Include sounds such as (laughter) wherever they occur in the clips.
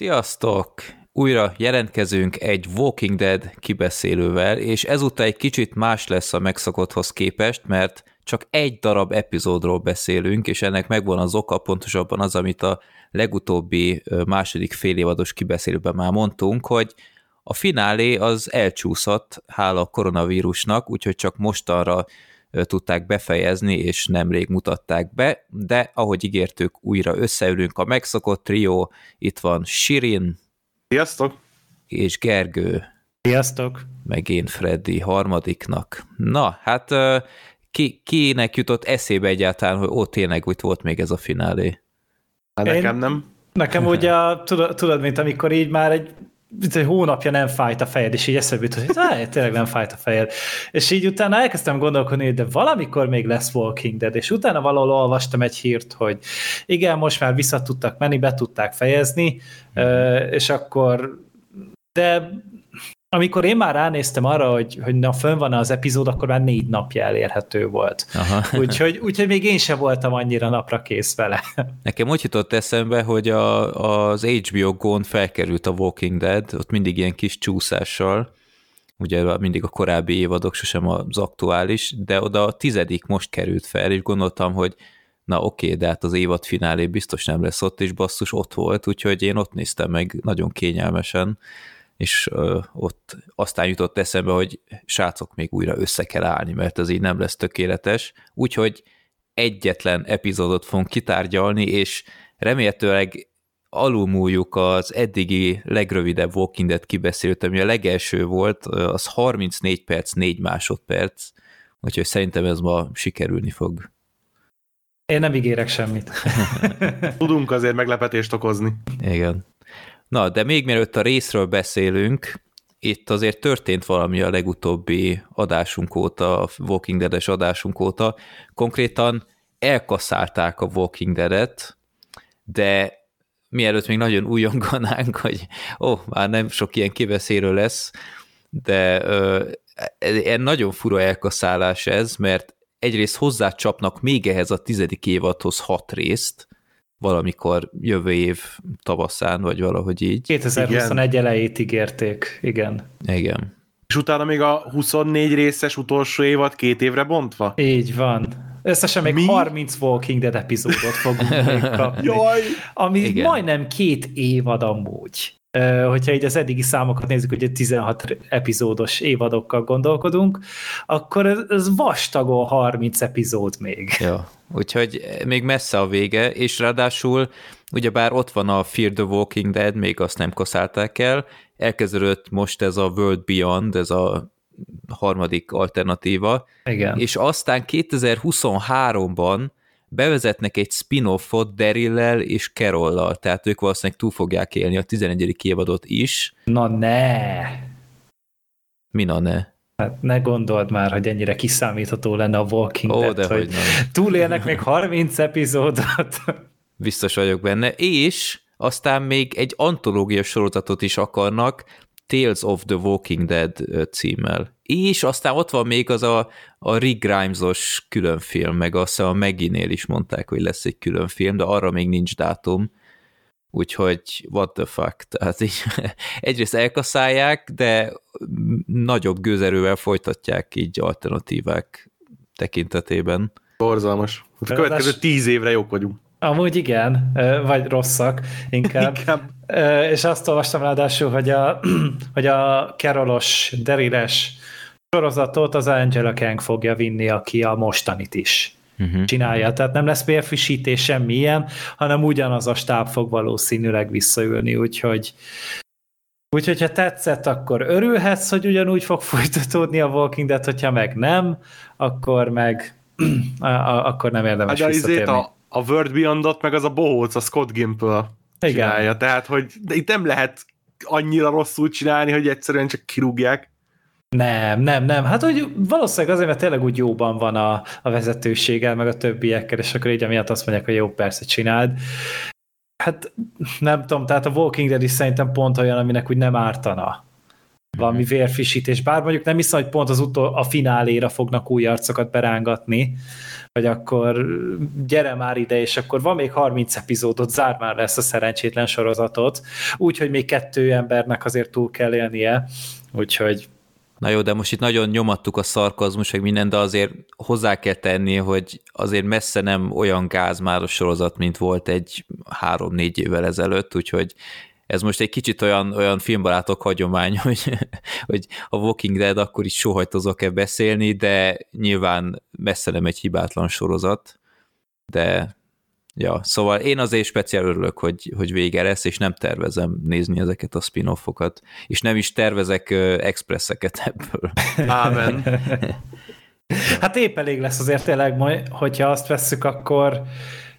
Sziasztok! Újra jelentkezünk egy Walking Dead kibeszélővel, és ezúttal egy kicsit más lesz a megszokotthoz képest, mert csak egy darab epizódról beszélünk, és ennek megvan az oka, pontosabban az, amit a legutóbbi második félévados kibeszélőben már mondtunk, hogy a finálé az elcsúszott, hála a koronavírusnak, úgyhogy csak mostanra tudták befejezni, és nemrég mutatták be, de ahogy ígértük, újra összeülünk a megszokott trió, itt van Sirin. Sziasztok! És Gergő. Sziasztok! Meg én Freddy harmadiknak. Na, hát ki, kinek jutott eszébe egyáltalán, hogy ott tényleg úgy volt még ez a finálé? Hát nekem nem. Nekem ugye, tudod, tudod, mint amikor így már egy hónapja nem fájt a fejed, és így eszembe jutott, hogy tényleg nem fájt a fejed. És így utána elkezdtem gondolkodni, de valamikor még lesz Walking Dead, és utána valahol olvastam egy hírt, hogy igen, most már vissza tudtak menni, be tudták fejezni, és akkor de amikor én már ránéztem arra, hogy, hogy na fönn van az epizód, akkor már négy napja elérhető volt. Úgyhogy, úgyhogy még én sem voltam annyira napra kész vele. Nekem úgy jutott eszembe, hogy a, az HBO Gone felkerült a Walking Dead, ott mindig ilyen kis csúszással, ugye mindig a korábbi évadok, sosem az aktuális, de oda a tizedik most került fel, és gondoltam, hogy na oké, okay, de hát az évad finálé biztos nem lesz ott, és basszus ott volt, úgyhogy én ott néztem meg nagyon kényelmesen és ott aztán jutott eszembe, hogy srácok, még újra össze kell állni, mert ez így nem lesz tökéletes, úgyhogy egyetlen epizódot fogunk kitárgyalni, és remélhetőleg alulmúljuk az eddigi legrövidebb Walking Dead kibeszélt, ami a legelső volt, az 34 perc, 4 másodperc, úgyhogy szerintem ez ma sikerülni fog. Én nem ígérek semmit. (laughs) Tudunk azért meglepetést okozni. Igen. Na, de még mielőtt a részről beszélünk, itt azért történt valami a legutóbbi adásunk óta, a Walking Dead-es adásunk óta. Konkrétan elkaszálták a Walking Dead-et, de mielőtt még nagyon újonganánk, (laughs) hogy ó, oh, már nem sok ilyen kiveszélő lesz, de ö, nagyon fura elkaszálás ez, mert egyrészt hozzácsapnak még ehhez a tizedik évadhoz hat részt, valamikor jövő év tavaszán, vagy valahogy így. 2021 igen. elejét ígérték, igen. Igen. És utána még a 24 részes utolsó évad két évre bontva? Így van. Összesen még Mi? 30 Walking Dead epizódot fogunk (laughs) még kapni. Jaj! Ami Igen. majdnem két évad amúgy. Hogyha így az eddigi számokat nézzük, hogy 16 epizódos évadokkal gondolkodunk, akkor ez, ez vastagon 30 epizód még. Ja, úgyhogy még messze a vége, és ráadásul ugyebár ott van a Fear the Walking Dead, még azt nem kaszálták el, elkezdődött most ez a World Beyond, ez a harmadik alternatíva, Igen. és aztán 2023-ban bevezetnek egy spin-offot Darillel és Carollal, tehát ők valószínűleg túl fogják élni a 11. évadot is. Na ne! Mi na ne? Hát ne gondold már, hogy ennyire kiszámítható lenne a Walking Dead, de hogy, hogy túlélnek még 30 epizódot. Biztos vagyok benne, és aztán még egy antológia sorozatot is akarnak, Tales of the Walking Dead címmel. És aztán ott van még az a, a Rick Grimes-os különfilm, meg azt a Meginél is mondták, hogy lesz egy különfilm, de arra még nincs dátum. Úgyhogy what the fuck, tehát így (laughs) egyrészt elkaszálják, de nagyobb gőzerővel folytatják így alternatívák tekintetében. Borzalmas. A következő tíz évre jók vagyunk. Amúgy igen, vagy rosszak inkább. (laughs) inkább. És azt olvastam ráadásul, hogy a, (clears throat) hogy a Kerolos, Deriles sorozatot az Angela Kang fogja vinni, aki a mostanit is uh-huh. csinálja. Tehát nem lesz vérfrissítés semmilyen, hanem ugyanaz a stáb fog valószínűleg visszaülni, úgyhogy Úgyhogy ha tetszett, akkor örülhetsz, hogy ugyanúgy fog folytatódni a Walking Dead, hogyha meg nem, akkor meg (clears throat) akkor nem érdemes hát visszatérni. A, a World Beyond-ot, meg az a bohóc, a Scott Gimple csinálja. Igen. Tehát, hogy de itt nem lehet annyira rosszul csinálni, hogy egyszerűen csak kirúgják. Nem, nem, nem. Hát hogy valószínűleg azért, mert tényleg úgy jóban van a, a vezetőséggel, meg a többiekkel, és akkor így amiatt azt mondják, hogy jó, persze csináld. Hát nem tudom, tehát a Walking Dead is szerintem pont olyan, aminek úgy nem ártana. valami vérfisítés, bár mondjuk nem hiszem, hogy pont az utol, a fináléra fognak új arcokat berángatni, hogy akkor gyere már ide, és akkor van még 30 epizódot, zár már lesz a szerencsétlen sorozatot, úgyhogy még kettő embernek azért túl kell élnie, úgyhogy Na jó, de most itt nagyon nyomattuk a szarkazmus, meg minden, de azért hozzá kell tenni, hogy azért messze nem olyan gáz már a sorozat, mint volt egy három-négy évvel ezelőtt, úgyhogy ez most egy kicsit olyan, olyan filmbarátok hagyomány, (laughs) hogy, hogy a Walking Dead akkor is sohajtozok-e beszélni, de nyilván messze nem egy hibátlan sorozat, de ja, szóval én azért speciál örülök, hogy, hogy vége lesz, és nem tervezem nézni ezeket a spin-offokat, és nem is tervezek expresszeket ebből. (laughs) Ámen. hát épp elég lesz azért tényleg, hogyha azt vesszük, akkor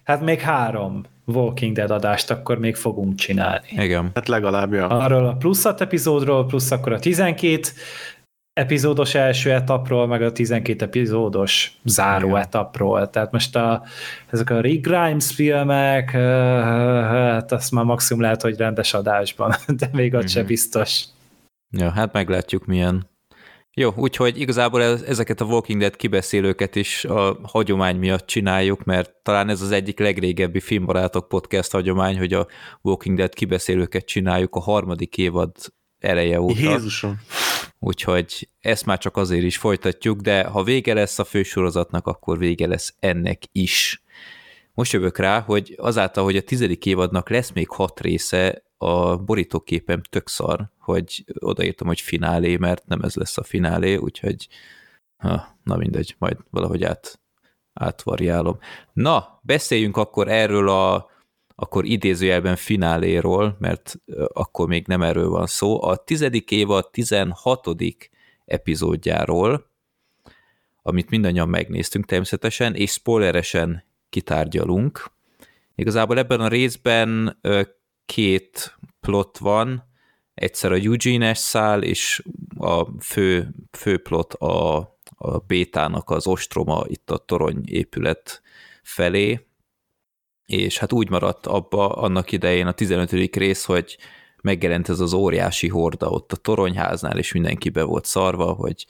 hát még három Walking Dead adást akkor még fogunk csinálni. Igen. Hát legalább, ja. Arról a plusz epizódról, plusz akkor a 12 epizódos első etapról, meg a 12 epizódos záró Igen. etapról. Tehát most a, ezek a Rick Grimes filmek, hát azt már maximum lehet, hogy rendes adásban, (laughs) de még ott mm-hmm. sem biztos. Ja, hát meglátjuk milyen. Jó, úgyhogy igazából ezeket a Walking Dead kibeszélőket is a hagyomány miatt csináljuk, mert talán ez az egyik legrégebbi filmbarátok podcast hagyomány, hogy a Walking Dead kibeszélőket csináljuk a harmadik évad eleje óta. Jézusom! Úgyhogy ezt már csak azért is folytatjuk, de ha vége lesz a fősorozatnak, akkor vége lesz ennek is. Most jövök rá, hogy azáltal, hogy a tizedik évadnak lesz még hat része, a borítóképem tök szar, hogy odaírtam, hogy finálé, mert nem ez lesz a finálé, úgyhogy ha, na mindegy, majd valahogy át, átvariálom. Na, beszéljünk akkor erről a akkor idézőjelben fináléról, mert akkor még nem erről van szó, a tizedik évad 16. epizódjáról, amit mindannyian megnéztünk természetesen, és spoileresen kitárgyalunk. Igazából ebben a részben két plot van, egyszer a Eugene-es szál, és a fő, fő plot a, a bétának az ostroma itt a torony épület felé, és hát úgy maradt abba annak idején a 15. rész, hogy megjelent ez az óriási horda ott a toronyháznál, és mindenki be volt szarva, hogy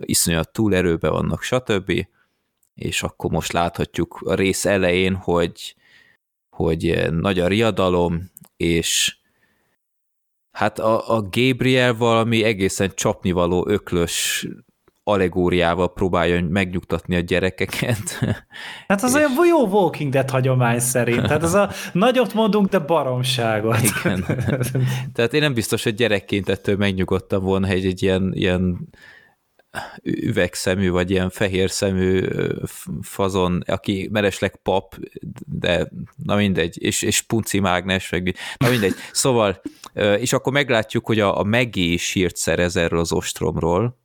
iszonyat túlerőbe vannak, stb. És akkor most láthatjuk a rész elején, hogy, hogy nagy a riadalom, és hát a, a Gabriel valami egészen csapnivaló öklös allegóriával próbálja megnyugtatni a gyerekeket. (laughs) Hát az és... olyan jó Walking Dead hagyomány szerint. Tehát az a nagyot mondunk, de baromságot. Igen. (laughs) Tehát én nem biztos, hogy gyerekként ettől megnyugodtam volna, hogy egy ilyen, ilyen üvegszemű, vagy ilyen fehér szemű fazon, aki meresleg pap, de na mindegy, és, és punci mágnes, meg, na mindegy. Szóval, és akkor meglátjuk, hogy a, a Megé sírt szerez erről az ostromról,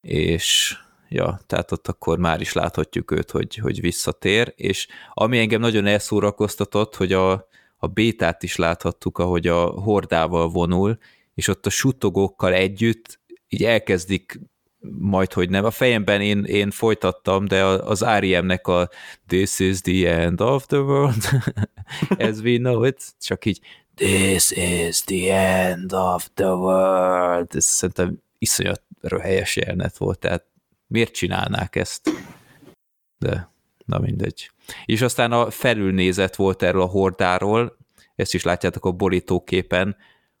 és ja, tehát ott akkor már is láthatjuk őt, hogy, hogy visszatér, és ami engem nagyon elszórakoztatott, hogy a, a bétát is láthattuk, ahogy a hordával vonul, és ott a suttogókkal együtt így elkezdik majd, hogy nem. A fejemben én, én folytattam, de az REM-nek a This is the end of the world, (laughs) as we know it, csak így This is the end of the world. Ez szerintem iszonyat helyes jelenet volt, tehát miért csinálnák ezt? De na mindegy. És aztán a felülnézet volt erről a hordáról, ezt is látjátok a borítóképen,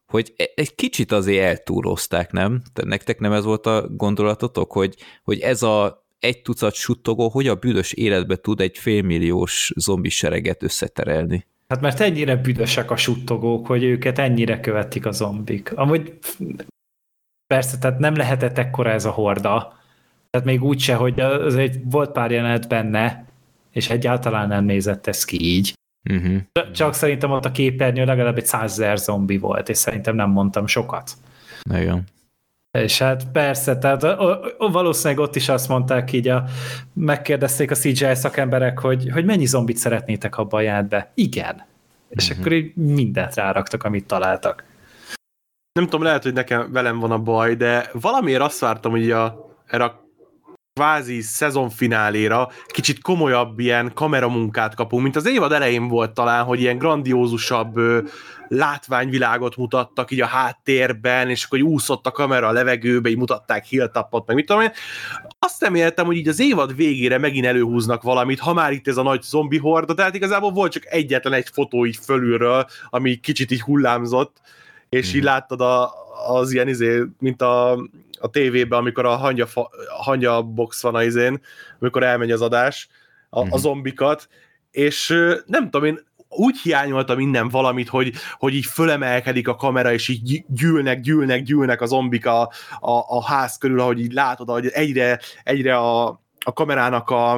hogy e- egy kicsit azért eltúrozták, nem? Te nektek nem ez volt a gondolatotok, hogy, hogy ez a egy tucat suttogó, hogy a büdös életbe tud egy félmilliós zombi sereget összeterelni? Hát mert ennyire büdösek a suttogók, hogy őket ennyire követik a zombik. Amúgy persze, tehát nem lehetett ekkora ez a horda. Tehát még úgyse, hogy az egy, volt pár jelenet benne, és egyáltalán nem nézett ez ki így. Uh-huh. Csak szerintem ott a képernyő legalább egy százezer zombi volt, és szerintem nem mondtam sokat. Igen. És hát persze, tehát valószínűleg ott is azt mondták így, a, megkérdezték a CGI szakemberek, hogy, hogy mennyi zombit szeretnétek abba a jelentbe. Igen. Uh-huh. És mhm. akkor így mindent ráraktak, amit találtak nem tudom, lehet, hogy nekem velem van a baj, de valamiért azt vártam, hogy a, erre a kvázi szezonfináléra kicsit komolyabb ilyen kameramunkát kapunk, mint az évad elején volt talán, hogy ilyen grandiózusabb ö, látványvilágot mutattak így a háttérben, és akkor úszott a kamera a levegőbe, így mutatták Hilltopot, meg mit tudom én. Azt nem értem, hogy így az évad végére megint előhúznak valamit, ha már itt ez a nagy zombi horda, tehát igazából volt csak egyetlen egy fotó így fölülről, ami kicsit így hullámzott, és mm. így mhm. láttad a, az ilyen izé, mint a, a tévében, amikor a hangya, hangya box van a izén, amikor elmegy az adás, a, mm. a mhm. zombikat, és nem tudom, én úgy hiányoltam innen valamit, hogy, hogy így fölemelkedik a kamera, és így gyűlnek, gyűlnek, gyűlnek a zombik a, a, a ház körül, ahogy így látod, hogy egyre, egyre a, a kamerának a,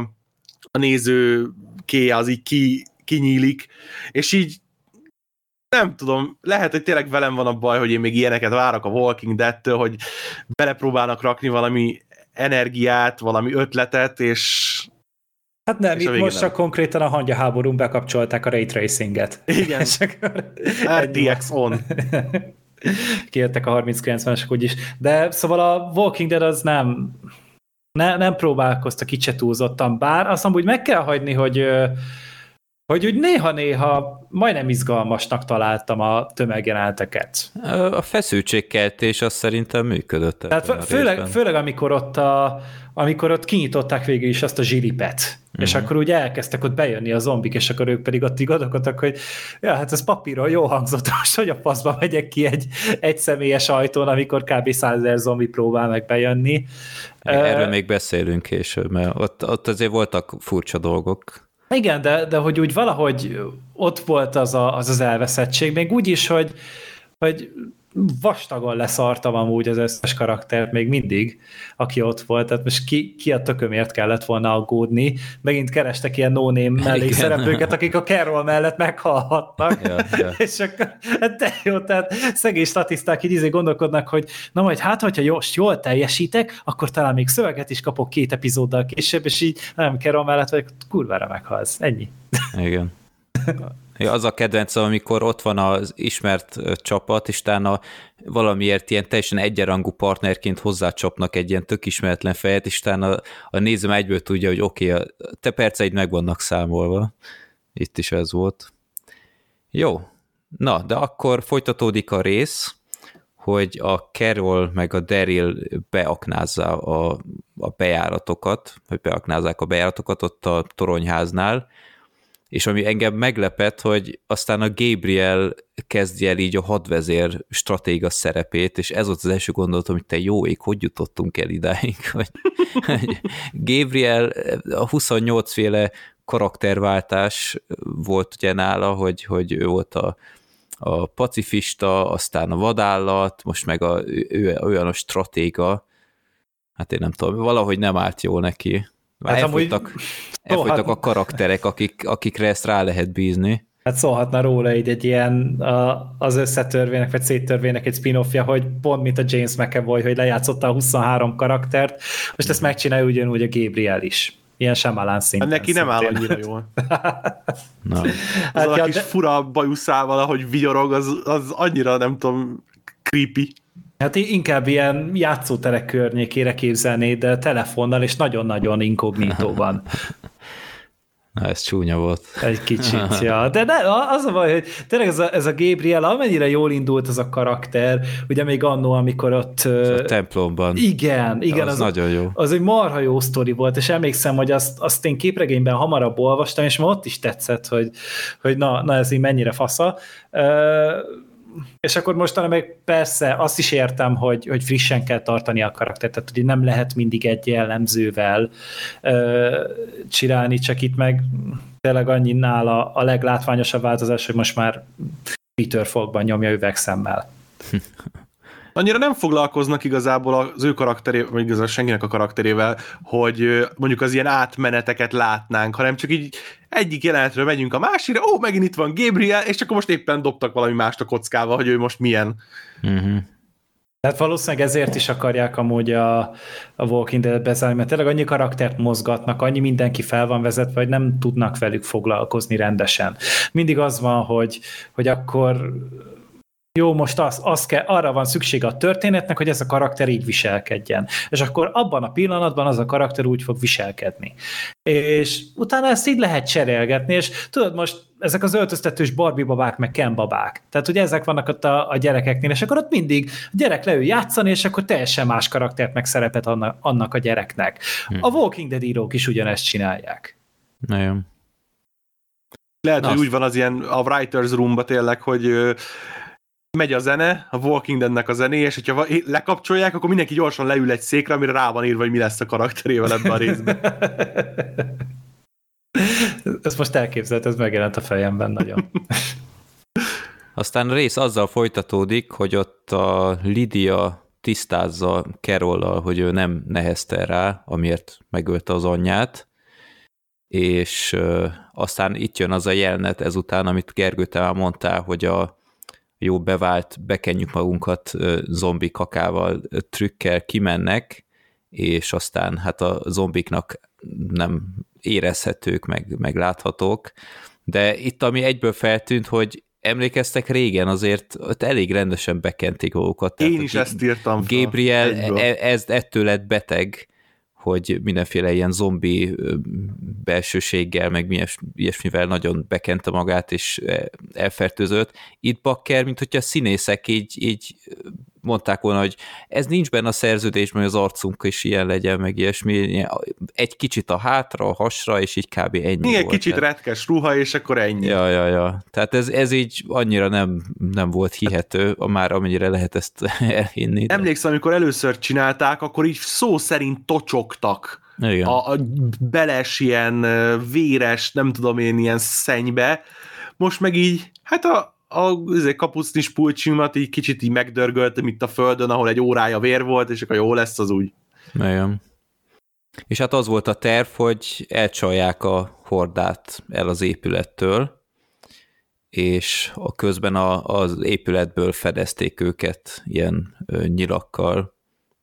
a néző kéje az így ki, kinyílik, és így nem tudom, lehet, hogy tényleg velem van a baj, hogy én még ilyeneket várok a Walking Dead-től, hogy belepróbálnak rakni valami energiát, valami ötletet, és Hát nem, itt most nem. csak konkrétan a hangya háborún bekapcsolták a Ray Tracinget. Igen. (laughs) RTX on. (laughs) Kijöttek a 3090-esek úgyis. De szóval a Walking Dead az nem ne, nem próbálkoztak kicsit túlzottan, bár azt amúgy meg kell hagyni, hogy hogy úgy néha-néha majdnem izgalmasnak találtam a tömegjeleneteket. A feszültségkeltés az szerintem működött. Tehát főleg, főleg amikor ott a, amikor ott kinyitották végül is azt a zsilipet, uh-huh. és mhm. akkor úgy elkezdtek ott bejönni a zombik, és akkor ők pedig ott gondolkodtak, hogy ja, hát ez papíron jó hangzott, (laughs) most hogy a faszba megyek ki egy, egy személyes ajtón, amikor kb. százezer zombi próbál meg bejönni. Erről uh, még beszélünk később, mert ott, ott azért voltak furcsa dolgok. Igen, de, de hogy úgy valahogy ott volt az a, az, az elveszettség, még úgy is, hogy, hogy vastagon leszartam amúgy az összes karaktert még mindig, aki ott volt, tehát most ki, ki a tökömért kellett volna aggódni, megint kerestek ilyen no-name mellékszereplőket, akik a Carol mellett meghalhatnak, ja, ja. (laughs) és akkor hát de jó, tehát szegény statiszták így izé gondolkodnak, hogy na majd hát, hogyha most jól teljesítek, akkor talán még szöveget is kapok két epizóddal később, és így nem Carol mellett vagy, kurvára meghalsz, ennyi. Igen. (laughs) Az a kedvencem, amikor ott van az ismert csapat, és utána valamiért ilyen teljesen egyenrangú partnerként hozzácsapnak egy ilyen tök ismeretlen fejet, és utána a nézőm egyből tudja, hogy oké, okay, a te perceid meg vannak számolva. Itt is ez volt. Jó. Na, de akkor folytatódik a rész, hogy a Carol meg a Daryl beaknázza a, a bejáratokat, vagy beaknázzák a bejáratokat ott a toronyháznál, és ami engem meglepett, hogy aztán a Gabriel kezdje el így a hadvezér stratéga szerepét, és ez volt az első gondolatom, hogy te jó ég, hogy jutottunk el idáig, (laughs) hogy, hogy Gabriel a 28 féle karakterváltás volt ugye nála, hogy, hogy ő volt a, a pacifista, aztán a vadállat, most meg a, ő, olyan a stratéga, hát én nem tudom, valahogy nem állt jól neki. Már hát elfogytak, amúgy... elfogytak hát... (laughs) a karakterek, akik, akikre ezt rá lehet bízni. Hát szólhatna róla így egy ilyen a, az összetörvének, vagy széttörvének egy spin-offja, hogy pont mint a James McAvoy, hogy lejátszotta a 23 karaktert, most ezt megcsinálja ugyanúgy a Gabriel is. Ilyen Shyamalan szinten. Neki nem áll annyira jól. (laughs) Na. Hát az ja, a kis de... fura bajuszával, ahogy vigyorog, az, az annyira nem tudom, creepy. Hát inkább ilyen játszóterek környékére képzelné, de telefonnal és nagyon-nagyon inkognitóban. (laughs) Na, ez csúnya volt. Egy kicsit, (laughs) ja. De ne, az a baj, hogy tényleg ez a, ez a Gabriel, amennyire jól indult az a karakter, ugye még annó, amikor ott... a templomban. Igen, igen. Az, az nagyon jó. Az egy marha jó sztori volt, és emlékszem, hogy azt, azt én képregényben hamarabb olvastam, és ma ott is tetszett, hogy, hogy na, na ez így mennyire fasza. Uh, és akkor mostanra meg persze azt is értem, hogy, hogy frissen kell tartani a karaktert, tehát hogy nem lehet mindig egy jellemzővel ö, csinálni, csak itt meg tényleg annyi nála a leglátványosabb változás, hogy most már Peter Falkban nyomja üvegszemmel. (laughs) annyira nem foglalkoznak igazából az ő karakterével, vagy igazából senkinek a karakterével, hogy mondjuk az ilyen átmeneteket látnánk, hanem csak így egyik jelenetről megyünk a másikra, ó, megint itt van Gabriel, és akkor most éppen dobtak valami mást a kockával, hogy ő most milyen. Uh-huh. Tehát valószínűleg ezért is akarják amúgy a, a Walking Dead bezárni, mert tényleg annyi karaktert mozgatnak, annyi mindenki fel van vezetve, hogy nem tudnak velük foglalkozni rendesen. Mindig az van, hogy, hogy akkor jó, most az, az kell, arra van szüksége a történetnek, hogy ez a karakter így viselkedjen. És akkor abban a pillanatban az a karakter úgy fog viselkedni. És utána ezt így lehet cserélgetni, és tudod, most ezek az öltöztetős Barbie babák, meg Ken babák. Tehát ugye ezek vannak ott a, a gyerekeknél, és akkor ott mindig a gyerek leül játszani, és akkor teljesen más karaktert meg szerepet annak, annak a gyereknek. Hm. A Walking Dead írók is ugyanezt csinálják. Nagyon. Lehet, Na hogy azt... úgy van az ilyen a writers roomba tényleg, hogy megy a zene, a Walking Deadnek a zené, és hogyha lekapcsolják, akkor mindenki gyorsan leül egy székre, amire rá van írva, hogy mi lesz a karakterével ebben a részben. (laughs) Ezt most elképzelt, ez megjelent a fejemben nagyon. (laughs) Aztán a rész azzal folytatódik, hogy ott a Lydia tisztázza Kerollal, hogy ő nem nehezte rá, amiért megölte az anyját, és aztán itt jön az a jelenet ezután, amit Gergő, te már mondtál, hogy a jó bevált, bekenjük magunkat zombi kakával, trükkel kimennek, és aztán hát a zombiknak nem érezhetők, meg, meg láthatók, de itt ami egyből feltűnt, hogy emlékeztek régen azért ott elég rendesen bekenték magukat. Én is ezt írtam. Gabriel e, ez, ettől lett beteg, hogy mindenféle ilyen zombi belsőséggel, meg ilyesmivel nagyon bekente magát, és elfertőzött. Itt Bakker, mint hogyha a színészek így, így mondták volna, hogy ez nincs benne a szerződésben, hogy az arcunk is ilyen legyen, meg ilyesmi. Egy kicsit a hátra, a hasra, és így kb. ennyi Igen, volt. kicsit tehát... retkes ruha, és akkor ennyi. Ja, ja, ja. Tehát ez, ez így annyira nem, nem volt hihető, már amennyire lehet ezt (laughs) elhinni. De... Emlékszem, amikor először csinálták, akkor így szó szerint tocsogtak. Igen. A, a beles ilyen véres, nem tudom én, ilyen szennybe. Most meg így, hát a, a kapusznis pulcsimat így kicsit így megdörgöltem itt a földön, ahol egy órája vér volt, és akkor jó lesz az úgy. Igen. És hát az volt a terv, hogy elcsalják a hordát el az épülettől, és a közben a, az épületből fedezték őket ilyen ö, nyilakkal,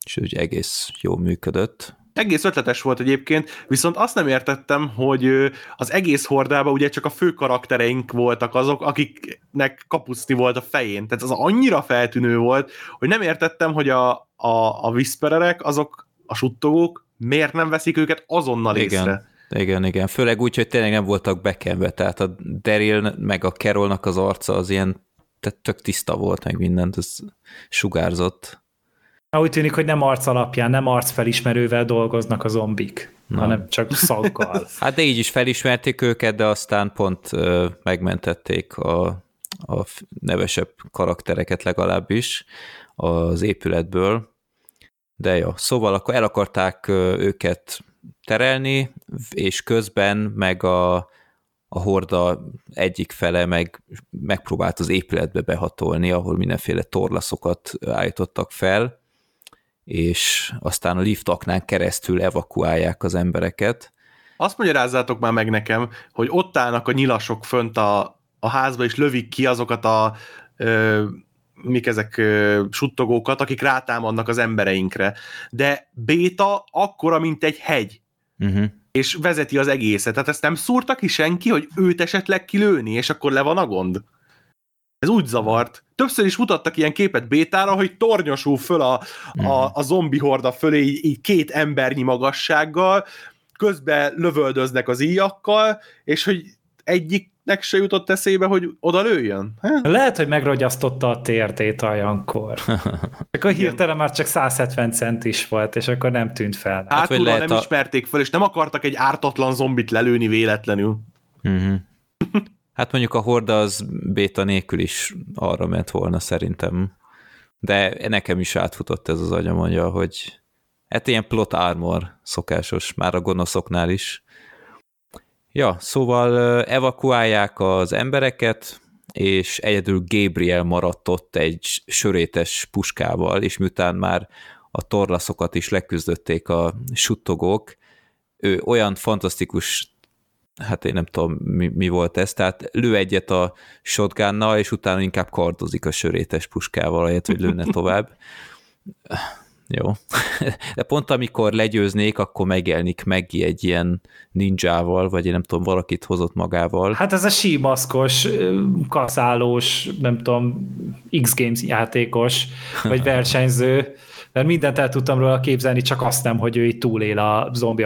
és úgy egész jól működött egész ötletes volt egyébként, viszont azt nem értettem, hogy az egész hordában ugye csak a fő karaktereink voltak azok, akiknek kapuszni volt a fején. Tehát az annyira feltűnő volt, hogy nem értettem, hogy a, a, a whispererek, azok a suttogók, miért nem veszik őket azonnal igen. észre. Igen, igen. Főleg úgy, hogy tényleg nem voltak bekenve, tehát a Daryl meg a Carolnak az arca az ilyen tehát tök tiszta volt, meg mindent, ez sugárzott. Úgy tűnik, hogy nem arc alapján, nem arcfelismerővel dolgoznak a zombik, Na. hanem csak szaggal. (laughs) hát de így is felismerték őket, de aztán pont ö, megmentették a, a nevesebb karaktereket legalábbis az épületből. De jó, szóval akkor el akarták őket terelni, és közben meg a, a horda egyik fele meg megpróbált az épületbe behatolni, ahol mindenféle torlaszokat állítottak fel, és aztán a liftaknán keresztül evakuálják az embereket. Azt magyarázzátok már meg nekem, hogy ott állnak a nyilasok fönt a, a házba, és lövik ki azokat a ö, mik ezek ö, suttogókat, akik rátámadnak az embereinkre. De Béta akkora, mint egy hegy. Uh-huh. És vezeti az egészet. Tehát ezt nem szúrta ki senki, hogy őt esetleg kilőni, és akkor le van a gond? Ez úgy zavart. Többször is mutattak ilyen képet bétára, hogy tornyosul föl a, a, mhm. a zombi horda fölé így, így két embernyi magassággal, közben lövöldöznek az íjakkal, és hogy egyiknek se jutott eszébe, hogy oda lőjön. Ha? Lehet, hogy megrogyasztotta a térdét olyankor. (laughs) akkor hirtelen már csak 170 cent is volt, és akkor nem tűnt fel. Hát, hát nem a... ismerték fel, és nem akartak egy ártatlan zombit lelőni véletlenül. Uh-huh. Hát mondjuk a horda az béta nélkül is arra ment volna szerintem. De nekem is átfutott ez az agyamondja, hogy hát ilyen plot armor szokásos, már a gonoszoknál is. Ja, szóval evakuálják az embereket, és egyedül Gabriel maradt ott egy sörétes puskával, és miután már a torlaszokat is leküzdötték a suttogók, ő olyan fantasztikus hát én nem tudom, mi, mi volt ez, tehát lő egyet a shotgunnal, és utána inkább kardozik a sörétes puskával, ahelyett, hogy lőne tovább. Jó. (laughs) De pont amikor legyőznék, akkor megjelenik Meggi egy ilyen ninjával, vagy én nem tudom, valakit hozott magával. Hát ez a símaszkos, kaszálós, nem tudom, X-Games játékos, vagy (laughs) versenyző, mert mindent el tudtam róla képzelni, csak azt nem, hogy ő itt túlél a zombi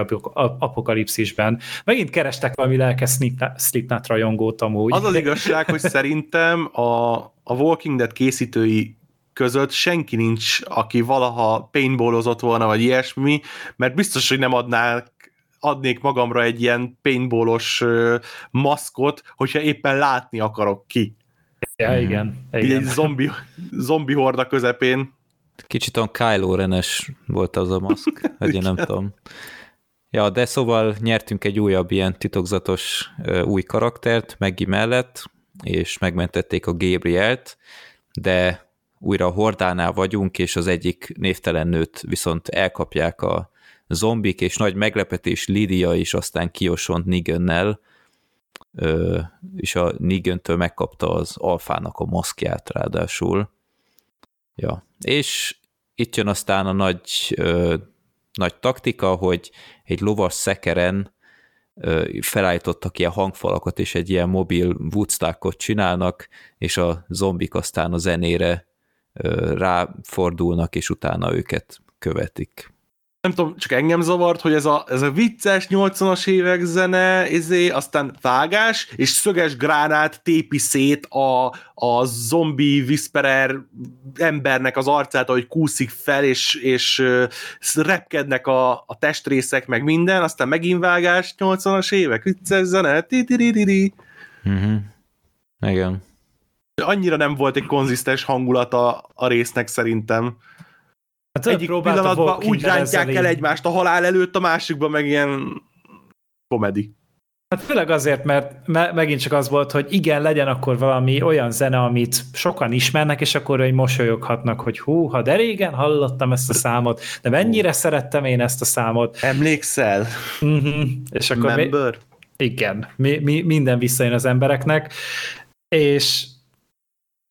apokalipszisben. Megint kerestek valami lelkes Slipknot rajongót amúgy. Az az (laughs) igazság, hogy szerintem a, a Walking Dead készítői között senki nincs, aki valaha paintballozott volna, vagy ilyesmi, mert biztos, hogy nem adnák adnék magamra egy ilyen paintballos maszkot, hogyha éppen látni akarok ki. Ja, igen. igen. Egy zombi, zombi horda közepén. Kicsit olyan Kylo Renes volt az a maszk, (laughs) hogy én nem tudom. Ja, de szóval nyertünk egy újabb ilyen titokzatos új karaktert Meggi mellett, és megmentették a Gabrielt, de újra a hordánál vagyunk, és az egyik névtelen nőt viszont elkapják a zombik, és nagy meglepetés Lidia is aztán kiosont Nigönnel, és a Nigöntől megkapta az alfának a maszkját ráadásul. Ja, és itt jön aztán a nagy, ö, nagy taktika, hogy egy lovas szekeren ö, felállítottak ilyen hangfalakat, és egy ilyen mobil woodstockot csinálnak, és a zombik aztán a zenére ráfordulnak, és utána őket követik. Nem tudom, csak engem zavart, hogy ez a, ez a vicces 80-as évek zene, izé, aztán vágás, és szöges gránát tépi szét a, a zombi whisperer embernek az arcát, ahogy kúszik fel, és, és repkednek a, a testrészek, meg minden, aztán megint vágás, 80-as évek, vicces zene, ti mm-hmm. Igen annyira nem volt egy konzisztens hangulata a résznek szerintem. Hát Egyik pillanatban úgy rántják el egymást a halál előtt, a másikban meg ilyen komedi. Hát főleg azért, mert me- megint csak az volt, hogy igen, legyen akkor valami olyan zene, amit sokan ismernek, és akkor hogy mosolyoghatnak, hogy hú, ha de régen hallottam ezt a számot, de mennyire szerettem én ezt a számot. Emlékszel? Uh-huh. És akkor Member? Mi- igen, mi- mi- minden visszajön az embereknek, és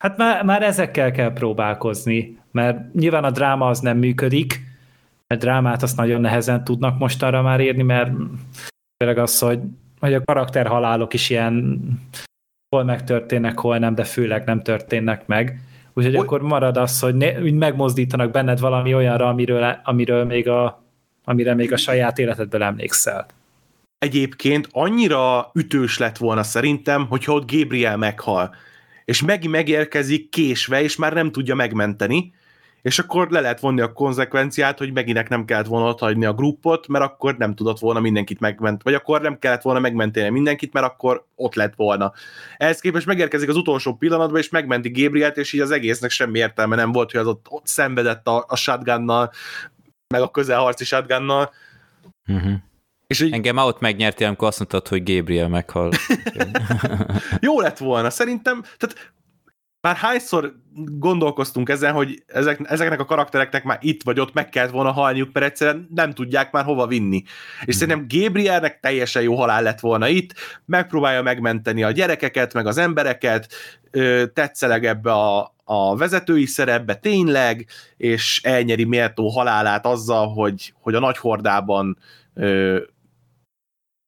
Hát már, már ezekkel kell próbálkozni, mert nyilván a dráma az nem működik, mert drámát azt nagyon nehezen tudnak mostanra már írni, mert tényleg az, hogy, hogy a karakterhalálok is ilyen hol megtörténnek, hol nem, de főleg nem történnek meg. Úgyhogy Oly... akkor marad az, hogy ne, megmozdítanak benned valami olyanra, amiről, amiről még a, amire még a saját életedből emlékszel. Egyébként annyira ütős lett volna szerintem, hogyha ott Gabriel meghal és Megi megérkezik késve, és már nem tudja megmenteni, és akkor le lehet vonni a konzekvenciát, hogy Meginek nem kellett volna ott hagyni a gruppot, mert akkor nem tudott volna mindenkit megment, vagy akkor nem kellett volna megmenteni mindenkit, mert akkor ott lett volna. Ehhez képest megérkezik az utolsó pillanatban, és megmenti Gabrielt, és így az egésznek semmi értelme nem volt, hogy az ott, ott szenvedett a, a shotgunnal, meg a közelharci shotgunnal. Uh-huh. És így... Engem ott megnyerti, amikor azt mondtad, hogy Gabriel meghal. (laughs) Jó lett volna, szerintem, tehát már hányszor gondolkoztunk ezen, hogy ezek, ezeknek a karaktereknek már itt vagy ott meg kellett volna halniuk, mert egyszerűen nem tudják már hova vinni. És hmm. szerintem Gabrielnek teljesen jó halál lett volna itt, megpróbálja megmenteni a gyerekeket, meg az embereket, tetszeleg ebbe a, a vezetői szerepbe tényleg, és elnyeri méltó halálát azzal, hogy, hogy a nagy hordában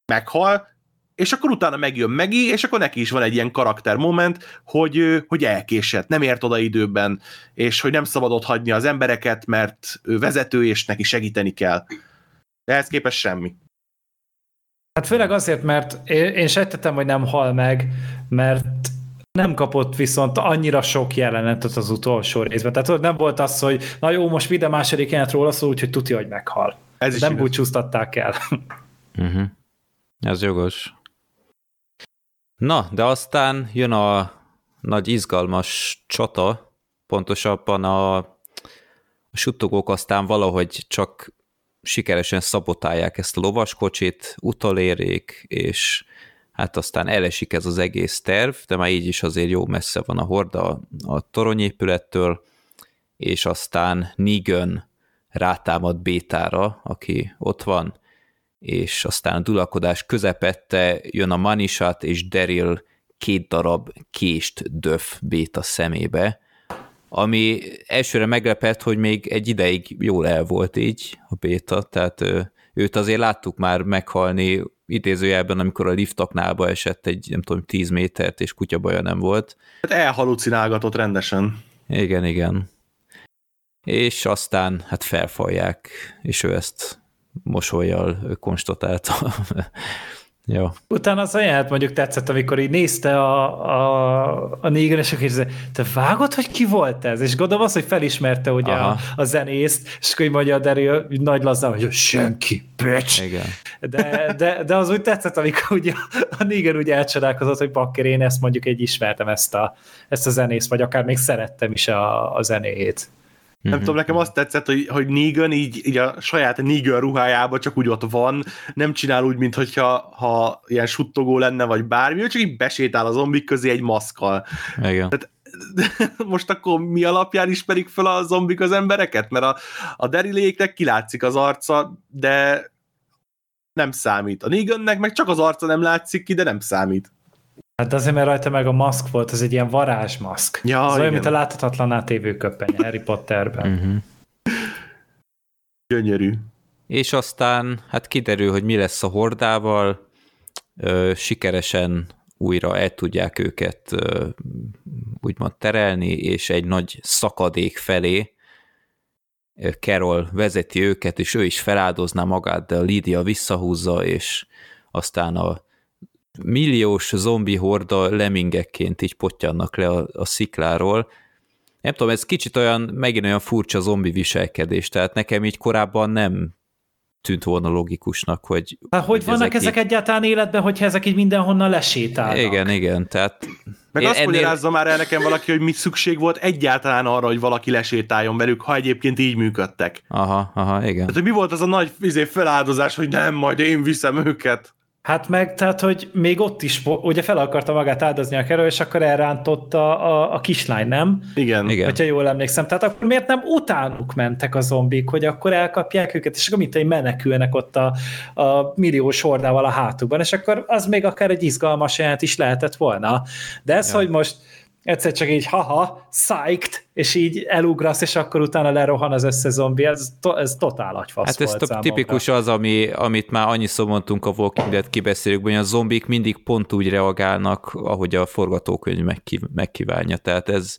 meghal, és akkor utána megjön Megi, és akkor neki is van egy ilyen karakter moment, hogy, hogy elkésett, nem ért oda időben, és hogy nem szabadott hagyni az embereket, mert ő vezető, és neki segíteni kell. De ehhez képest semmi. Hát főleg azért, mert én sejtettem, hogy nem hal meg, mert nem kapott viszont annyira sok jelenetet az utolsó részben. Tehát nem volt az, hogy na jó, most minden második jelenet róla szól, úgyhogy tudja, hogy meghal. Ez nem búcsúztatták el. Uh-huh. Ez jogos. Na, de aztán jön a nagy izgalmas csata, pontosabban a, a suttogók aztán valahogy csak sikeresen szabotálják ezt a lovaskocsit, utolérék, és hát aztán elesik ez az egész terv, de már így is azért jó messze van a horda a toronyépülettől, és aztán Negan rátámad Bétára, aki ott van, és aztán a dulakodás közepette jön a Manishat és Daryl két darab kést döf Béta szemébe, ami elsőre meglepett, hogy még egy ideig jól el volt így a béta, tehát őt azért láttuk már meghalni idézőjelben, amikor a liftaknálba esett egy, nem tudom, 10 métert, és kutyabaja nem volt. Hát elhalucinálgatott rendesen. Igen, igen. És aztán hát felfalják, és ő ezt mosolyjal konstatálta. (laughs) Jó. Utána az ajánlat mondjuk tetszett, amikor így nézte a, a, a Negan, és akkor így, te vágod, hogy ki volt ez? És gondolom az, hogy felismerte ugye a, a, zenészt, és akkor így mondja a Daryl nagy lazzal, hogy senki, bitch. Igen. De, de, de az úgy tetszett, amikor ugye a Negan úgy elcsodálkozott, hogy bakker, én ezt mondjuk egy ismertem ezt a, ezt a zenészt, vagy akár még szerettem is a, a zenéjét. Nem mm-hmm. tudom, nekem azt tetszett, hogy, hogy Negan így, így a saját Negan ruhájában csak úgy ott van, nem csinál úgy, mintha ha ilyen suttogó lenne, vagy bármi, ő csak így besétál a zombik közé egy maszkal. Igen. Tehát, (laughs) most akkor mi alapján ismerik fel a zombik az embereket? Mert a, a deriléknek kilátszik az arca, de nem számít. A Negannek meg csak az arca nem látszik ki, de nem számít. Hát azért, mert rajta meg a maszk volt, az egy ilyen varázsmaszk. Ja, az olyan, mint a láthatatlan átévő köpeny Harry Potterben. Uh-huh. Gyönyörű. És aztán hát kiderül, hogy mi lesz a hordával, ö, sikeresen újra el tudják őket ö, úgymond terelni, és egy nagy szakadék felé Carol vezeti őket, és ő is feláldozná magát, de a Lídia visszahúzza, és aztán a milliós zombi horda lemingekként így potyannak le a, a szikláról. Nem tudom, ez kicsit olyan, megint olyan furcsa zombi viselkedés, tehát nekem így korábban nem tűnt volna logikusnak, hogy... Hát hogy, hogy vannak ezek, ezek így... egyáltalán életben, hogyha ezek így mindenhonnan lesétálnak? Igen, igen, tehát... Meg azt ennél... magyarázza már el nekem valaki, hogy mit szükség volt egyáltalán arra, hogy valaki lesétáljon velük, ha egyébként így működtek. Aha, aha, igen. Tehát, hogy mi volt az a nagy izé, feláldozás, hogy nem, majd én viszem őket. Hát meg, tehát, hogy még ott is, ugye fel akarta magát áldozni a kerül, és akkor elrántotta a, a kislány, nem? Igen. Igen. Hogyha jól emlékszem. Tehát akkor miért nem utánuk mentek a zombik, hogy akkor elkapják őket, és akkor mint menekülnek ott a, a milliós hordával a hátukban, és akkor az még akár egy izgalmas jelent is lehetett volna. De ez, ja. hogy most egyszer csak így haha, psyched, és így elugrasz, és akkor utána lerohan az össze zombi, ez, to, ez totál agyfasz Hát ez volt tipikus az, ami, amit már annyiszor mondtunk a Walking Dead kibeszélőkben, hogy a zombik mindig pont úgy reagálnak, ahogy a forgatókönyv megkívánja, tehát ez,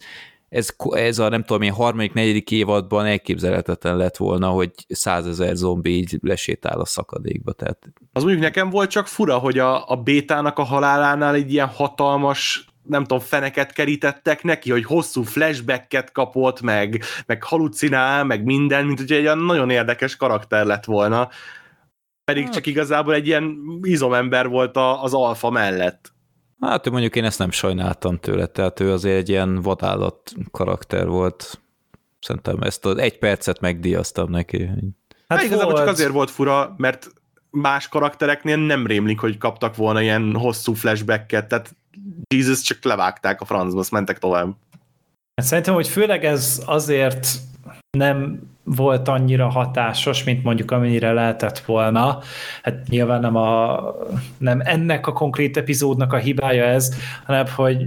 ez, ez a nem tudom én harmadik, negyedik évadban elképzelhetetlen lett volna, hogy százezer zombi így lesétál a szakadékba. Tehát... Az mondjuk nekem volt csak fura, hogy a, a bétának a halálánál egy ilyen hatalmas nem tudom, feneket kerítettek neki, hogy hosszú flashbacket kapott, meg, meg halucinál, meg minden, mint hogy egy olyan nagyon érdekes karakter lett volna. Pedig csak igazából egy ilyen izomember volt a, az alfa mellett. Hát mondjuk én ezt nem sajnáltam tőle, tehát ő azért egy ilyen vadállat karakter volt. Szerintem ezt az egy percet megdíjaztam neki. Hát, hát igazából csak azért volt fura, mert más karaktereknél nem rémlik, hogy kaptak volna ilyen hosszú flashbacket, tehát Jesus csak levágták a francba, azt mentek tovább. Hát szerintem, hogy főleg ez azért nem volt annyira hatásos, mint mondjuk amennyire lehetett volna. Hát nyilván nem, a, nem ennek a konkrét epizódnak a hibája ez, hanem hogy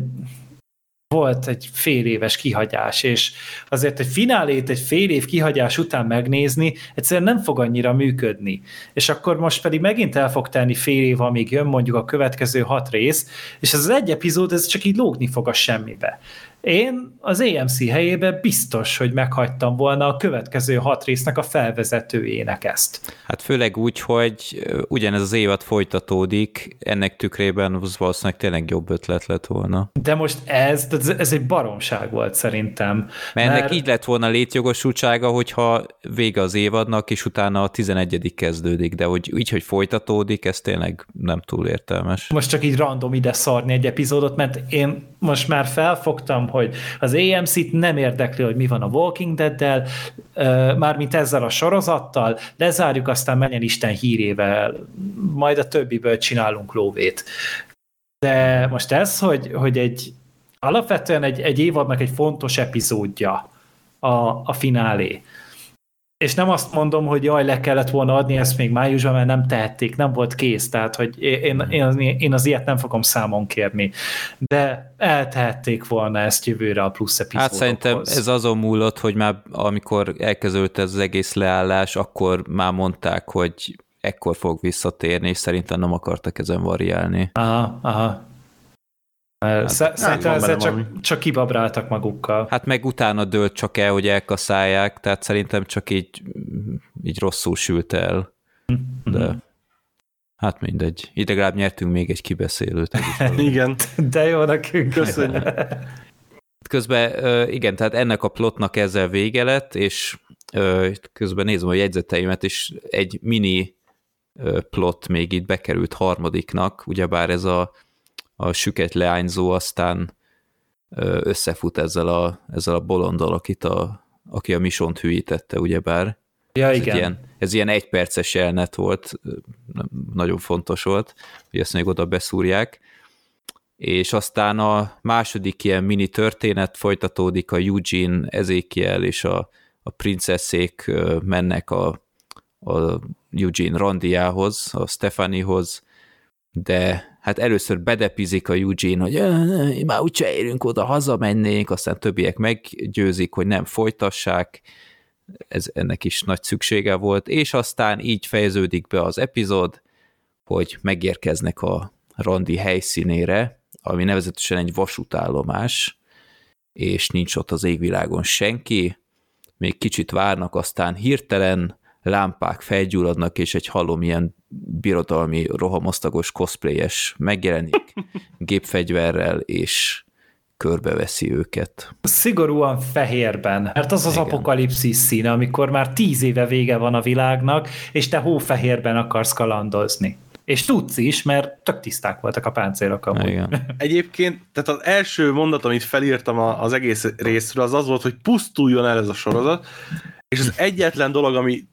volt egy fél éves kihagyás, és azért egy finálét egy fél év kihagyás után megnézni egyszerűen nem fog annyira működni. És akkor most pedig megint el fog tenni fél év, amíg jön mondjuk a következő hat rész, és ez az egy epizód, ez csak így lógni fog a semmibe. Én az AMC helyébe biztos, hogy meghagytam volna a következő hat résznek a felvezetőjének ezt. Hát főleg úgy, hogy ugyanez az évad folytatódik, ennek tükrében az valószínűleg tényleg jobb ötlet lett volna. De most ez, ez egy baromság volt szerintem. Mert, mert ennek így lett volna létjogosultsága, hogyha vége az évadnak, és utána a 11 kezdődik, de hogy így, hogy folytatódik, ez tényleg nem túl értelmes. Most csak így random ide szarni egy epizódot, mert én most már felfogtam, hogy az AMC-t nem érdekli, hogy mi van a Walking Dead-del, mármint ezzel a sorozattal, lezárjuk, aztán menjen Isten hírével, majd a többiből csinálunk lóvét. De most ez, hogy, hogy egy alapvetően egy, egy évadnak egy fontos epizódja a, a finálé, és nem azt mondom, hogy jaj, le kellett volna adni ezt még májusban, mert nem tehették, nem volt kész, tehát hogy én, én, az, én az ilyet nem fogom számon kérni. De eltehették volna ezt jövőre a plusz epizódokhoz. Hát szerintem ez azon múlott, hogy már amikor elkezdődött ez az egész leállás, akkor már mondták, hogy ekkor fog visszatérni, és szerintem nem akartak ezen variálni. Aha, aha. Hát, Szerintem ezzel csak, csak kibabráltak magukkal. Hát meg utána dőlt csak el, hogy elkaszálják, tehát szerintem csak így, így rosszul sült el. De hát mindegy. Ide legalább nyertünk még egy kibeszélőt. (laughs) igen. De jó nekünk. Köszönjük. (laughs) Közben igen, tehát ennek a plotnak ezzel vége lett, és közben nézem a jegyzeteimet, és egy mini plot még itt bekerült harmadiknak, ugyebár ez a a süket leányzó aztán összefut ezzel a, ezzel a bolondal, akit a, aki a misont hűítette, ugyebár. Ja, ez igen. Ilyen, ez ilyen egyperces jelenet volt, nagyon fontos volt, hogy ezt még oda beszúrják. És aztán a második ilyen mini történet folytatódik, a Eugene, Ezekiel és a, a princeszék mennek a, a Eugene randiához, a Stefanihoz, de hát először bedepizik a Eugene, hogy már úgyse érünk oda, hazamennénk, aztán többiek meggyőzik, hogy nem folytassák, ez ennek is nagy szüksége volt, és aztán így fejeződik be az epizód, hogy megérkeznek a randi helyszínére, ami nevezetesen egy vasútállomás, és nincs ott az égvilágon senki, még kicsit várnak, aztán hirtelen lámpák felgyulladnak, és egy halom ilyen birodalmi rohamosztagos cosplayes megjelenik (laughs) gépfegyverrel, és körbeveszi őket. Szigorúan fehérben, mert az az Igen. apokalipszis színe, amikor már tíz éve vége van a világnak, és te hófehérben akarsz kalandozni. És tudsz is, mert tök tiszták voltak a páncélok amúgy. Igen. (laughs) Egyébként, tehát az első mondat, amit felírtam az egész részről, az az volt, hogy pusztuljon el ez a sorozat, és az egyetlen dolog, ami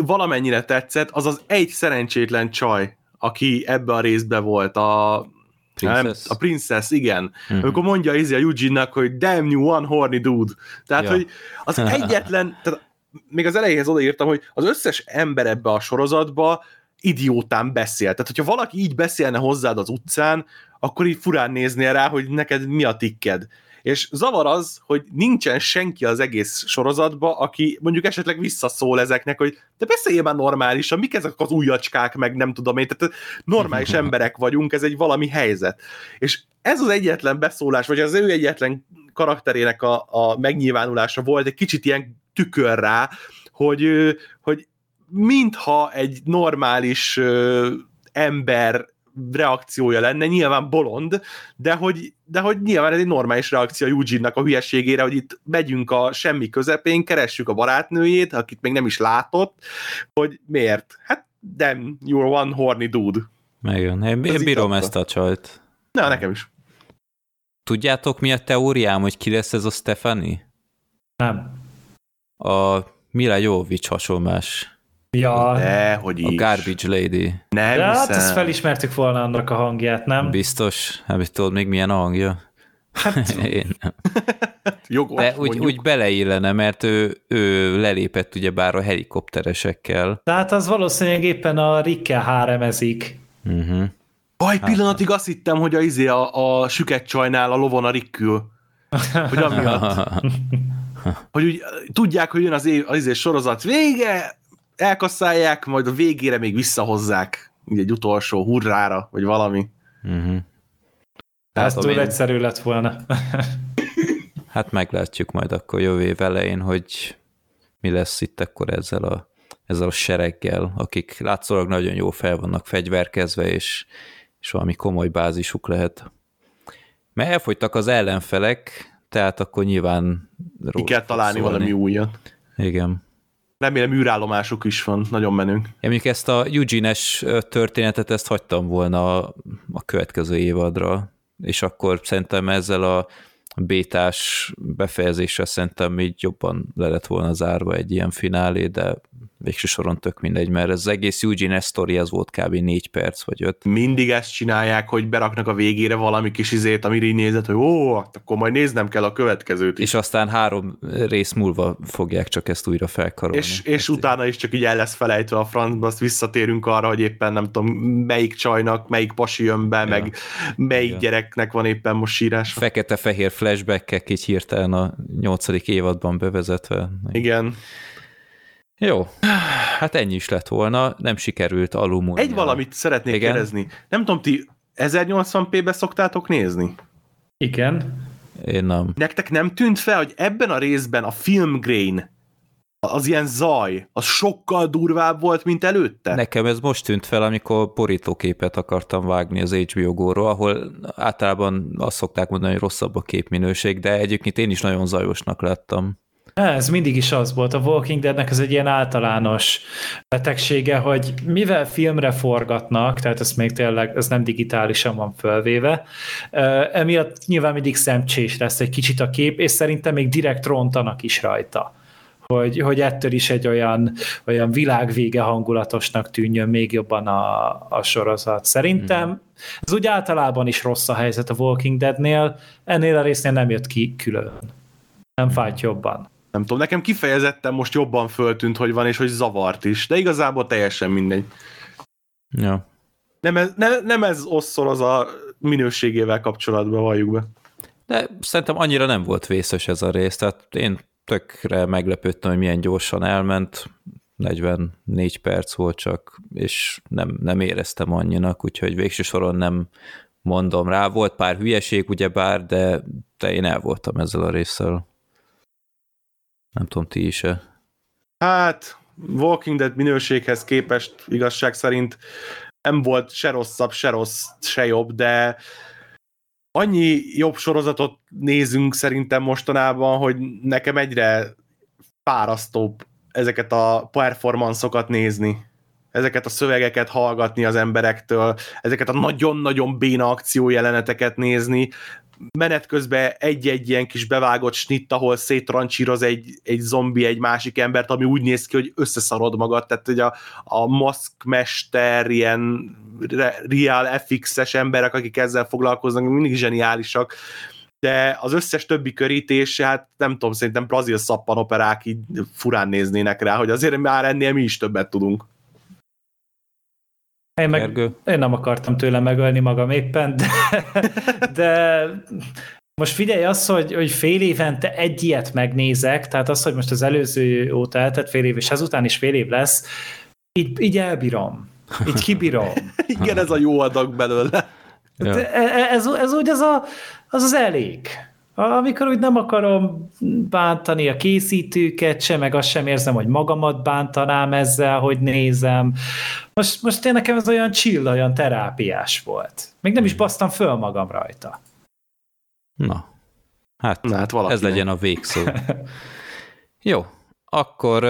valamennyire tetszett, az az egy szerencsétlen csaj, aki ebbe a részbe volt, a Princess. Nem, a Princess, igen. Mm-hmm. Amikor mondja izé a Eugene-nak, hogy damn you one horny dude. Tehát, ja. hogy az egyetlen, tehát még az elejéhez odaírtam, hogy az összes ember ebbe a sorozatba idiótán beszél. Tehát, hogyha valaki így beszélne hozzád az utcán, akkor így furán néznél rá, hogy neked mi a tikked. És zavar az, hogy nincsen senki az egész sorozatba, aki mondjuk esetleg visszaszól ezeknek, hogy te beszéljél már normálisan, mik ezek az újacskák, meg nem tudom én, tehát normális (laughs) emberek vagyunk, ez egy valami helyzet. És ez az egyetlen beszólás, vagy az ő egyetlen karakterének a, a megnyilvánulása volt egy kicsit ilyen tükör rá, hogy, hogy mintha egy normális ember reakciója lenne, nyilván bolond, de hogy, de hogy nyilván ez egy normális reakció a Eugene-nak a hülyeségére, hogy itt megyünk a semmi közepén, keressük a barátnőjét, akit még nem is látott, hogy miért? Hát nem, you're one horny dude. Megjön. Én, én bírom ezt a csajt. Na, nekem is. Tudjátok, mi a teóriám, hogy ki lesz ez a Stefani? Nem. A Mila Jovic hasonlás. Ja. De, hogy is. A Garbage Lady. Nem De hát ezt felismertük volna annak a hangját, nem? Biztos. Hát tudod még milyen a hangja? Hát, (laughs) Én nem. (laughs) Jogos, De úgy, úgy beleillene, mert ő, ő lelépett ugye bár a helikopteresekkel. Tehát az valószínűleg éppen a Rikkel háremezik. Uh-huh. Baj, pillanatig azt hittem, hogy a, izé a, a süket csajnál a lovon a rikkül. Hogy amiatt. (laughs) hogy úgy tudják, hogy jön az, év, az izé sorozat vége, elkasszálják, majd a végére még visszahozzák, így egy utolsó hurrára, vagy valami. Uh-huh. Ez túl én... egyszerű lett volna. (laughs) hát meglátjuk majd akkor jövő év elején, hogy mi lesz itt akkor ezzel a, ezzel a sereggel, akik látszólag nagyon jó fel vannak fegyverkezve, és, és valami komoly bázisuk lehet. Mert elfogytak az ellenfelek, tehát akkor nyilván Ki kell találni szólni. valami újat. Igen. Remélem űrállomásuk is van, nagyon menünk. Én mondjuk ezt a Eugene-es történetet, ezt hagytam volna a következő évadra, és akkor szerintem ezzel a bétás befejezéssel szerintem így jobban le lett volna zárva egy ilyen finálé, de végső soron tök mindegy, mert ez az egész Eugene sztori az volt kb. négy perc vagy öt. Mindig ezt csinálják, hogy beraknak a végére valami kis izét, amire így nézett, hogy ó, hát akkor majd néznem kell a következőt is. És aztán három rész múlva fogják csak ezt újra felkarolni. És, és utána is csak így el lesz felejtve a francba, azt visszatérünk arra, hogy éppen nem tudom, melyik csajnak, melyik pasi jön be, ja. meg melyik Igen. gyereknek van éppen most sírás. Fekete-fehér flashback-ek így hirtelen a nyolcadik évadban bevezetve. Igen. Jó, hát ennyi is lett volna, nem sikerült alumulni. Egy valamit szeretnék Igen? kérdezni. Nem tudom, ti 1080p-be szoktátok nézni? Igen. Én nem. Nektek nem tűnt fel, hogy ebben a részben a filmgrain az ilyen zaj, az sokkal durvább volt, mint előtte? Nekem ez most tűnt fel, amikor borítóképet akartam vágni az HBO Go-ról, ahol általában azt szokták mondani, hogy rosszabb a képminőség, de egyébként én is nagyon zajosnak láttam. Ez mindig is az volt. A Walking Deadnek ez egy ilyen általános betegsége, hogy mivel filmre forgatnak, tehát ez még tényleg, ez nem digitálisan van fölvéve, emiatt nyilván mindig szemcsés lesz egy kicsit a kép, és szerintem még direkt rontanak is rajta hogy, hogy ettől is egy olyan, olyan világvége hangulatosnak tűnjön még jobban a, a sorozat. Szerintem mm. ez úgy általában is rossz a helyzet a Walking Deadnél, ennél a résznél nem jött ki külön. Nem fájt jobban. Nem tudom, nekem kifejezetten most jobban föltűnt, hogy van, és hogy zavart is, de igazából teljesen mindegy. Ja. Nem ez, ne, nem ez osszol az a minőségével kapcsolatban, valljuk be. De szerintem annyira nem volt vészes ez a rész, tehát én tökre meglepődtem, hogy milyen gyorsan elment, 44 perc volt csak, és nem, nem éreztem annyinak, úgyhogy végső soron nem mondom rá. Volt pár hülyeség, ugyebár, de, de én el voltam ezzel a résszel. Nem tudom, ti is-e? Hát, Walking Dead minőséghez képest igazság szerint nem volt se rosszabb, se rossz, se jobb, de annyi jobb sorozatot nézünk szerintem mostanában, hogy nekem egyre fárasztóbb ezeket a performanszokat nézni. Ezeket a szövegeket hallgatni az emberektől, ezeket a nagyon-nagyon béna akciójeleneteket nézni, menet közben egy-egy ilyen kis bevágott snitt, ahol széttrancsíroz egy, egy zombi egy másik embert, ami úgy néz ki, hogy összeszarod magad, tehát hogy a, a maszkmester, ilyen real FX-es emberek, akik ezzel foglalkoznak, mindig zseniálisak, de az összes többi körítés, hát nem tudom, szerintem brazil szappanoperák így furán néznének rá, hogy azért már ennél mi is többet tudunk. Én, meg, én nem akartam tőle megölni magam éppen, de, (laughs) de most figyelj az, hogy, hogy fél évente egy ilyet megnézek, tehát az, hogy most az előző óta eltett fél év, és ezután is fél év lesz, így, így elbírom. Így kibírom. (laughs) Igen, ez a jó adag belőle. Ja. De ez, ez úgy az, a, az az elég. Amikor úgy nem akarom bántani a készítőket se, meg azt sem érzem, hogy magamat bántanám ezzel, hogy nézem. Most, most én nekem ez olyan chill, olyan terápiás volt. Még nem is basztam föl magam rajta. Na, hát, Na, hát ez legyen a végszó. (laughs) Jó, akkor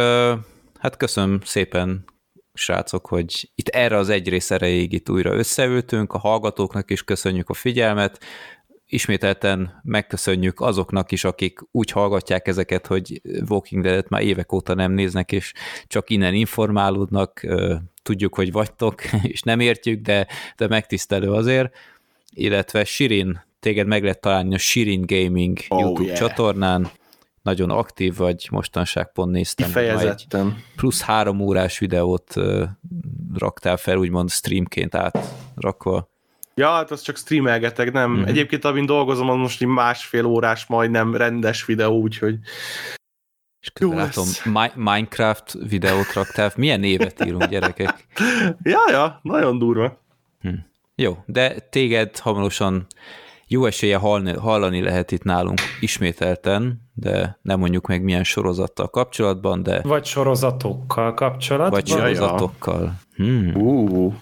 hát köszönöm szépen srácok, hogy itt erre az egy rész erejéig itt újra összeültünk, a hallgatóknak is köszönjük a figyelmet, ismételten megköszönjük azoknak is, akik úgy hallgatják ezeket, hogy Walking Dead-et már évek óta nem néznek, és csak innen informálódnak, tudjuk, hogy vagytok, (laughs) és nem értjük, de, de megtisztelő azért, illetve Sirin, téged meg lehet találni a Sirin Gaming oh, YouTube yeah. csatornán, nagyon aktív vagy, mostanság pont néztem. Kifejezetten. Plusz három órás videót raktál fel, úgymond streamként átrakva. Ja, hát az csak streamelgetek, nem. Mm-hmm. Egyébként, amin dolgozom, az most másfél órás, majdnem rendes videó, úgyhogy és közben látom, Mi- Minecraft videót raktál. Milyen névet írunk, gyerekek? ja, ja, nagyon durva. Hm. Jó, de téged hamarosan jó esélye hallani, hallani lehet itt nálunk ismételten, de nem mondjuk meg milyen sorozattal kapcsolatban, de... Vagy sorozatokkal kapcsolatban. Vagy sorozatokkal. Ja. Hmm. Uh.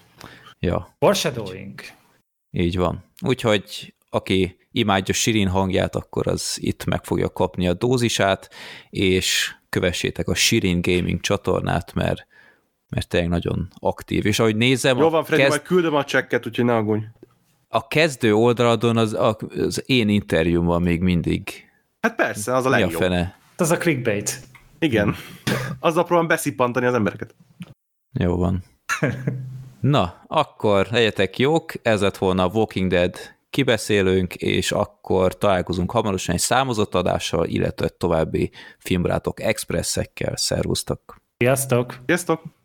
Ja. Foreshadowing. Így van. Úgyhogy aki imádja Sirin hangját, akkor az itt meg fogja kapni a dózisát, és kövessétek a Sirin Gaming csatornát, mert, mert tényleg nagyon aktív. És ahogy nézem... Jó van, Freddy, kezd... majd küldöm a csekket, úgyhogy ne aggódj. A kezdő oldaladon az, az én interjúm van még mindig. Hát persze, az a legjobb. Mi a fene? Az a clickbait. Igen. azzal próbálom beszippantani az embereket. Jó van. (laughs) Na, akkor legyetek jók, ez lett volna a Walking Dead kibeszélünk, és akkor találkozunk hamarosan egy számozott adással, illetve további filmbarátok expresszekkel. Szervusztok! Sziasztok! Sziasztok!